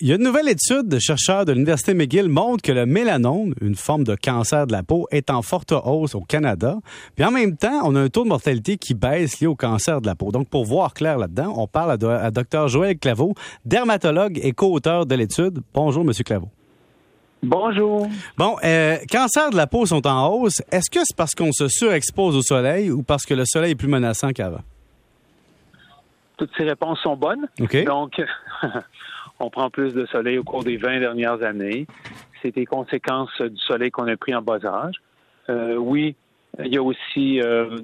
il y a une nouvelle étude de chercheurs de l'Université McGill montre que le mélanome, une forme de cancer de la peau, est en forte hausse au Canada. Puis en même temps, on a un taux de mortalité qui baisse lié au cancer de la peau. Donc, pour voir clair là-dedans, on parle à, Dr Joël Claveau, dermatologue et co-auteur de l'étude. Bonjour, Monsieur Claveau. Bonjour. Bon, euh, cancer de la peau sont en hausse. Est-ce que c'est parce qu'on se surexpose au soleil ou parce que le soleil est plus menaçant qu'avant? Toutes ces réponses sont bonnes. Donc, on prend plus de soleil au cours des 20 dernières années. C'est des conséquences du soleil qu'on a pris en bas âge. Euh, oui, il y a aussi euh,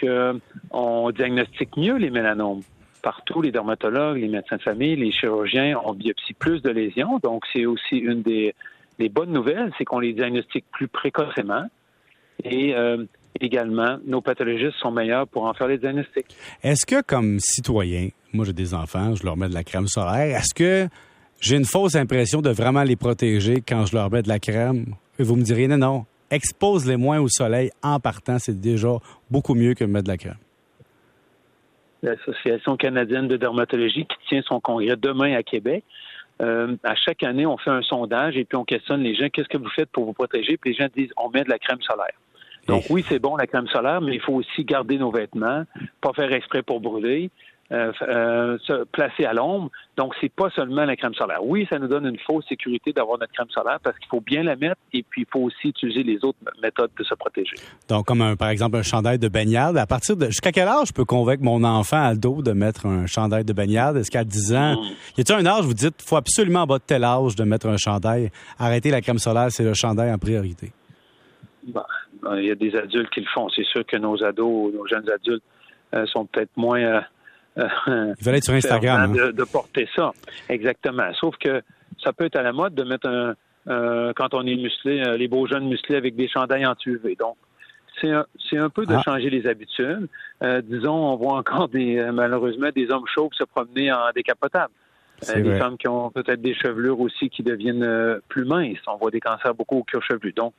qu'on diagnostique mieux les mélanomes. Partout, les dermatologues, les médecins de famille, les chirurgiens ont biopsie plus de lésions. Donc, c'est aussi une des, bonnes nouvelles, c'est qu'on les diagnostique plus précocement. Et euh, également, nos pathologistes sont meilleurs pour en faire les diagnostics. Est-ce que, comme citoyen, moi j'ai des enfants, je leur mets de la crème solaire, est-ce que j'ai une fausse impression de vraiment les protéger quand je leur mets de la crème? Et vous me direz, non, non, expose-les moins au soleil en partant, c'est déjà beaucoup mieux que de mettre de la crème. L'Association canadienne de dermatologie qui tient son congrès demain à Québec. Euh, à chaque année, on fait un sondage et puis on questionne les gens, qu'est-ce que vous faites pour vous protéger? Puis les gens disent, on met de la crème solaire. Donc oui, c'est bon la crème solaire, mais il faut aussi garder nos vêtements, pas faire exprès pour brûler. Euh, euh, se placer à l'ombre. Donc, c'est pas seulement la crème solaire. Oui, ça nous donne une fausse sécurité d'avoir notre crème solaire parce qu'il faut bien la mettre et puis il faut aussi utiliser les autres méthodes de se protéger. Donc, comme un, par exemple un chandail de baignade. À partir de jusqu'à quel âge je peux convaincre mon enfant ado de mettre un chandail de baignade? Est-ce qu'à 10 ans, hmm. y a-t-il un âge vous dites faut absolument en bas de tel âge de mettre un chandail? Arrêter la crème solaire, c'est le chandail en priorité. Bon, il y a des adultes qui le font. C'est sûr que nos ados, nos jeunes adultes euh, sont peut-être moins euh, euh, Il être sur Instagram. Hein. De, porter ça. Exactement. Sauf que ça peut être à la mode de mettre un, quand on est musclé, les beaux jeunes musclés avec des chandails en UV. Donc, c'est un, c'est un peu de ah. changer les habitudes. disons, on voit encore des, malheureusement des hommes chauves se promener en décapotable. Des femmes qui ont peut-être des chevelures aussi qui deviennent plus minces. On voit des cancers beaucoup au cuir chevelu. Donc,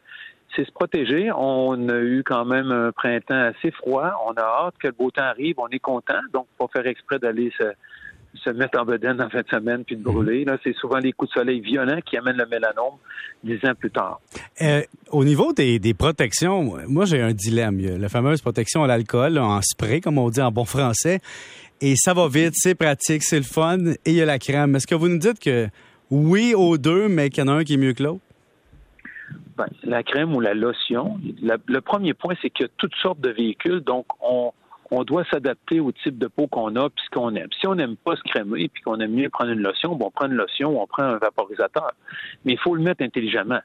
c'est se protéger. On a eu quand même un printemps assez froid. On a hâte que le beau temps arrive. On est content. Donc, pas faire exprès d'aller se, mettre en bedaine en fin de semaine puis de mhm. brûler. Là, c'est souvent les coups de soleil violents qui amènent le mélanome dix ans plus tard. Euh, au niveau des, protections, moi j'ai un dilemme. la fameuse protection à l'alcool en spray, comme on dit en bon français. Et ça va vite, c'est pratique, c'est le fun. Et il y a la crème. Est-ce que vous nous dites que oui aux deux, mais qu'il y en a un qui est mieux que l'autre? Ben, la crème ou la lotion, le premier point, c'est qu'il y a toutes sortes de véhicules, donc on, on doit s'adapter au type de peau qu'on a puis ce qu'on aime. Si on n'aime pas se crémer puis qu'on aime mieux prendre une lotion, bon, on prend une lotion, on prend un vaporisateur. Mais il faut le mettre intelligemment.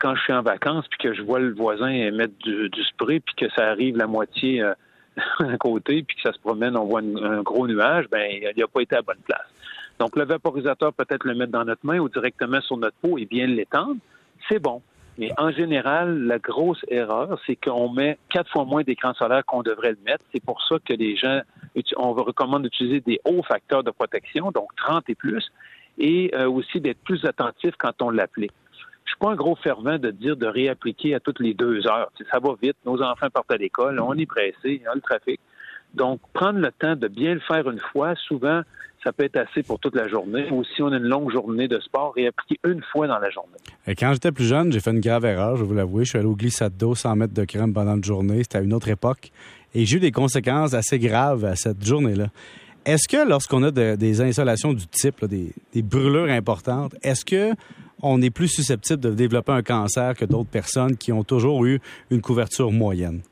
Quand je suis en vacances puis que je vois le voisin mettre du, spray puis que ça arrive la moitié euh, à côté puis que ça se promène, on voit un gros nuage, ben il n'a pas été à bonne place. Donc le vaporisateur peut-être le mettre dans notre main ou directement sur notre peau et bien l'étendre, c'est bon. Mais en général, la grosse erreur, c'est qu'on met quatre fois moins d'écran solaire qu'on devrait le mettre. C'est pour ça que les gens, on recommande d'utiliser des hauts facteurs de protection, donc 30 et plus, et euh, aussi d'être plus attentif quand on l'applique. Je suis pas un gros fervent de dire de réappliquer à toutes les deux heures. Ça va vite, nos enfants partent à l'école, on est pressé, on a le trafic. Donc, prendre le temps de bien le faire une fois, souvent, ça peut être assez pour toute la journée. Ou si on a une longue journée de sport, réappliquer une fois dans la journée. Quand j'étais plus jeune, j'ai fait une grave erreur, je vous l'avouer. Je suis allé au glissade d'eau sans mettre de crème pendant la journée. C'était à une autre époque. Et j'ai eu des conséquences assez graves à cette journée-là. Est-ce que lorsqu'on a des insolations du type, des, brûlures importantes, est-ce que on est plus susceptible de développer un cancer que d'autres personnes qui ont toujours eu une couverture moyenne?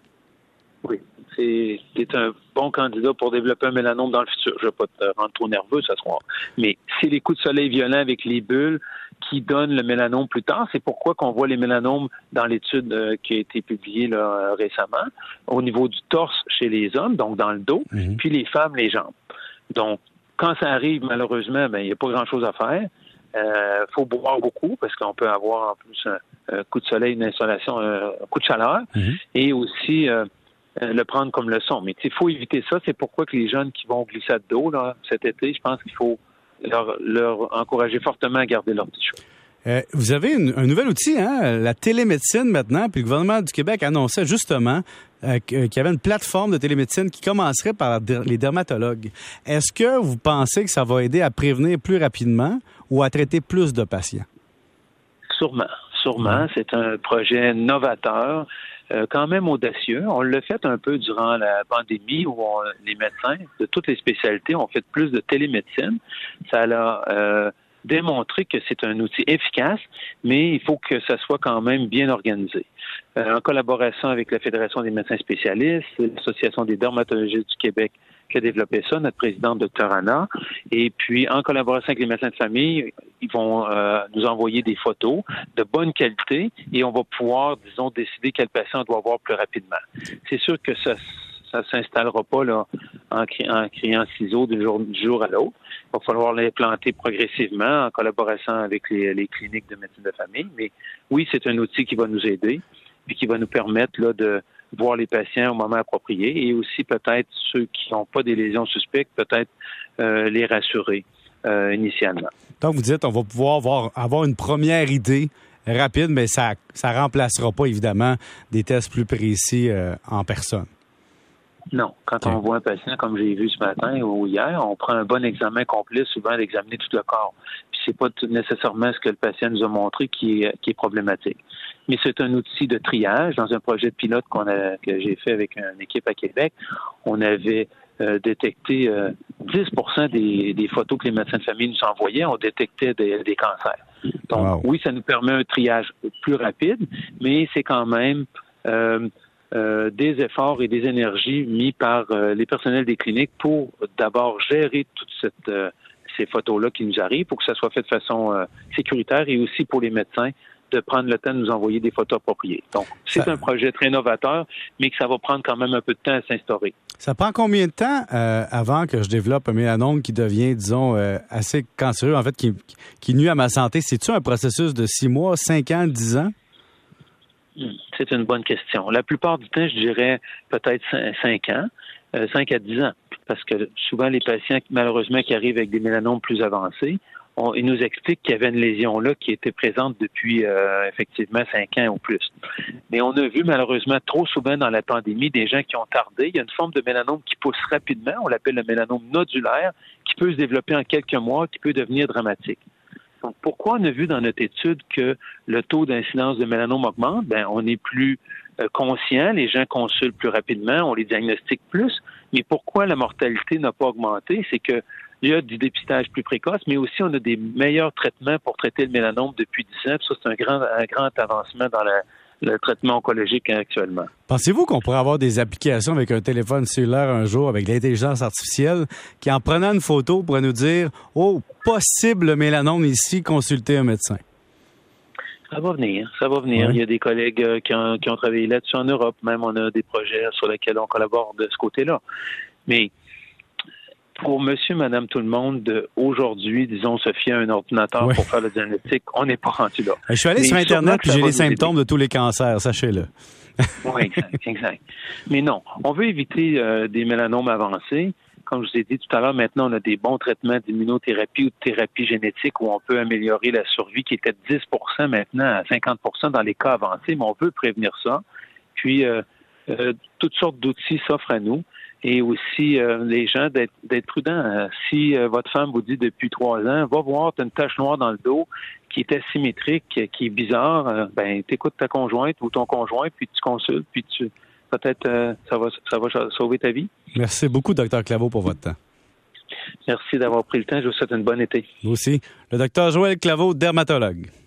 Oui c'est un bon candidat pour développer un mélanome dans le futur. Je ne vais pas te rendre trop nerveux ce soir. Mais c'est les coups de soleil violents avec les bulles qui donnent le mélanome plus tard. C'est pourquoi qu'on voit les mélanomes dans l'étude euh, qui a été publiée là, récemment, au niveau du torse chez les hommes, donc dans le dos, mhm. puis les femmes, les jambes. Donc, quand ça arrive, malheureusement, ben, il n'y a pas grand-chose à faire. Il euh, faut boire beaucoup parce qu'on peut avoir en plus un, coup de soleil, une installation, un coup de chaleur. Mhm. Et aussi, euh, euh, le prendre comme leçon. Mais il faut éviter ça. C'est pourquoi que les jeunes qui vont glisser d'eau là, cet été, je pense qu'il faut leur, encourager fortement à garder leur petit euh, vous avez un nouvel outil, hein? la télémédecine maintenant, puis le gouvernement du Québec annonçait justement euh, qu'il y avait une plateforme de télémédecine qui commencerait par les dermatologues. Est-ce que vous pensez que ça va aider à prévenir plus rapidement ou à traiter plus de patients? Sûrement, sûrement. C'est un projet novateur, euh, quand même audacieux. On l'a fait un peu durant la pandémie où les médecins de toutes les spécialités ont fait plus de télémédecine. Ça a euh, démontré que c'est un outil efficace, mais il faut que ça soit quand même bien organisé. Euh, en collaboration avec la Fédération des médecins spécialistes, l'Association des dermatologistes du Québec qui a développé ça, notre présidente, Dr. Anna. Et puis, en collaboration avec les médecins de famille, ils vont euh, nous envoyer des photos de bonne qualité et on va pouvoir, disons, décider quel patient on doit voir plus rapidement. C'est sûr que ça ça s'installera pas là, en, criant ciseaux du jour, du jour à l'autre. Il va falloir l'implanter progressivement en collaboration avec les, les, cliniques de médecine de famille. Mais oui, c'est un outil qui va nous aider et qui va nous permettre là, de voir les patients au moment approprié et aussi peut-être ceux qui n'ont pas des lésions suspectes, peut-être euh, les rassurer euh, initialement. Donc, vous dites, on va pouvoir avoir, avoir une première idée rapide, mais ça ne remplacera pas, évidemment, des tests plus précis euh, en personne. Non. Quand on voit un patient, comme j'ai vu ce matin ou hier, on prend un bon examen complet, souvent d'examiner tout le corps. C'est pas nécessairement ce que le patient nous a montré qui est, qui est problématique mais c'est un outil de triage. Dans un projet de pilote qu'on a, que j'ai fait avec une équipe à Québec, on avait euh, détecté 10 euh, des, des, photos que les médecins de famille nous envoyaient, on détectait des, des cancers. Donc, oui, ça nous permet un triage plus rapide, mais c'est quand même euh, euh des efforts et des énergies mis par les personnels des cliniques pour d'abord gérer toute cette ces photos-là qui nous arrivent pour que ça soit fait de façon sécuritaire et aussi pour les médecins de prendre le temps de nous envoyer des photos appropriées. Donc, c'est un projet très novateur, mais que ça va prendre quand même un peu de temps à s'instaurer. Ça prend combien de temps euh, avant que je développe un mélanome qui devient, disons, euh, assez cancéreux, en fait, qui, qui nuit à ma santé? C'est-tu un processus de six mois, cinq ans, dix ans? Hmm, c'est une bonne question. La plupart du temps, je dirais peut-être cinq ans, euh, cinq à dix ans, parce que souvent les patients, malheureusement, qui arrivent avec des mélanomes plus avancés, on, il nous explique qu'il y avait une lésion là qui était présente depuis euh, effectivement cinq ans ou plus. Mais on a vu malheureusement trop souvent dans la pandémie des gens qui ont tardé. Il y a une forme de mélanome qui pousse rapidement, on l'appelle le mélanome nodulaire, qui peut se développer en quelques mois, qui peut devenir dramatique. Donc, pourquoi on a vu dans notre étude que le taux d'incidence de mélanome augmente? Ben, on est plus euh, conscient, les gens consultent plus rapidement, on les diagnostique plus. Mais pourquoi la mortalité n'a pas augmenté? C'est que il y a du dépistage plus précoce, mais aussi on a des meilleurs traitements pour traiter le mélanome depuis 10 ans. ça, c'est un grand, un grand avancement dans le traitement oncologique actuellement. Pensez-vous qu'on pourrait avoir des applications avec un téléphone cellulaire un jour avec l'intelligence artificielle qui, en prenant une photo, pourrait nous dire Oh, possible mélanome ici, consultez un médecin? Ça va venir, ça va venir. Il y a des collègues euh, qui ont, qui ont travaillé là-dessus en Europe. Même on a des projets sur lesquels on collabore de ce côté-là. Mais pour monsieur, madame, tout le monde aujourd'hui, disons, se fier à un ordinateur pour faire le diagnostic, on n'est pas rendu là. Je suis allé sur Internet et j'ai les symptômes de tous les cancers, sachez-le. oui, exact, exact. Mais non, on veut éviter euh, des mélanomes avancés. Comme je vous ai dit tout à l'heure, maintenant, on a des bons traitements d'immunothérapie ou de thérapie génétique où on peut améliorer la survie qui était de 10% maintenant à 50% dans les cas avancés, mais on peut prévenir ça. Puis, euh, euh, toutes sortes d'outils s'offrent à nous et aussi euh, les gens d'être prudents. Euh, si votre femme vous dit depuis trois ans, va voir, tu as une tache noire dans le dos qui est asymétrique, qui est bizarre, ben t'écoutes ta conjointe ou ton conjoint, puis tu consultes, puis tu peut-être ça va ça va sauver ta vie. Merci beaucoup, docteur Claveau, pour votre temps. Merci d'avoir pris le temps. Je vous souhaite une bonne été. Vous aussi. Le docteur Joël Claveau, dermatologue.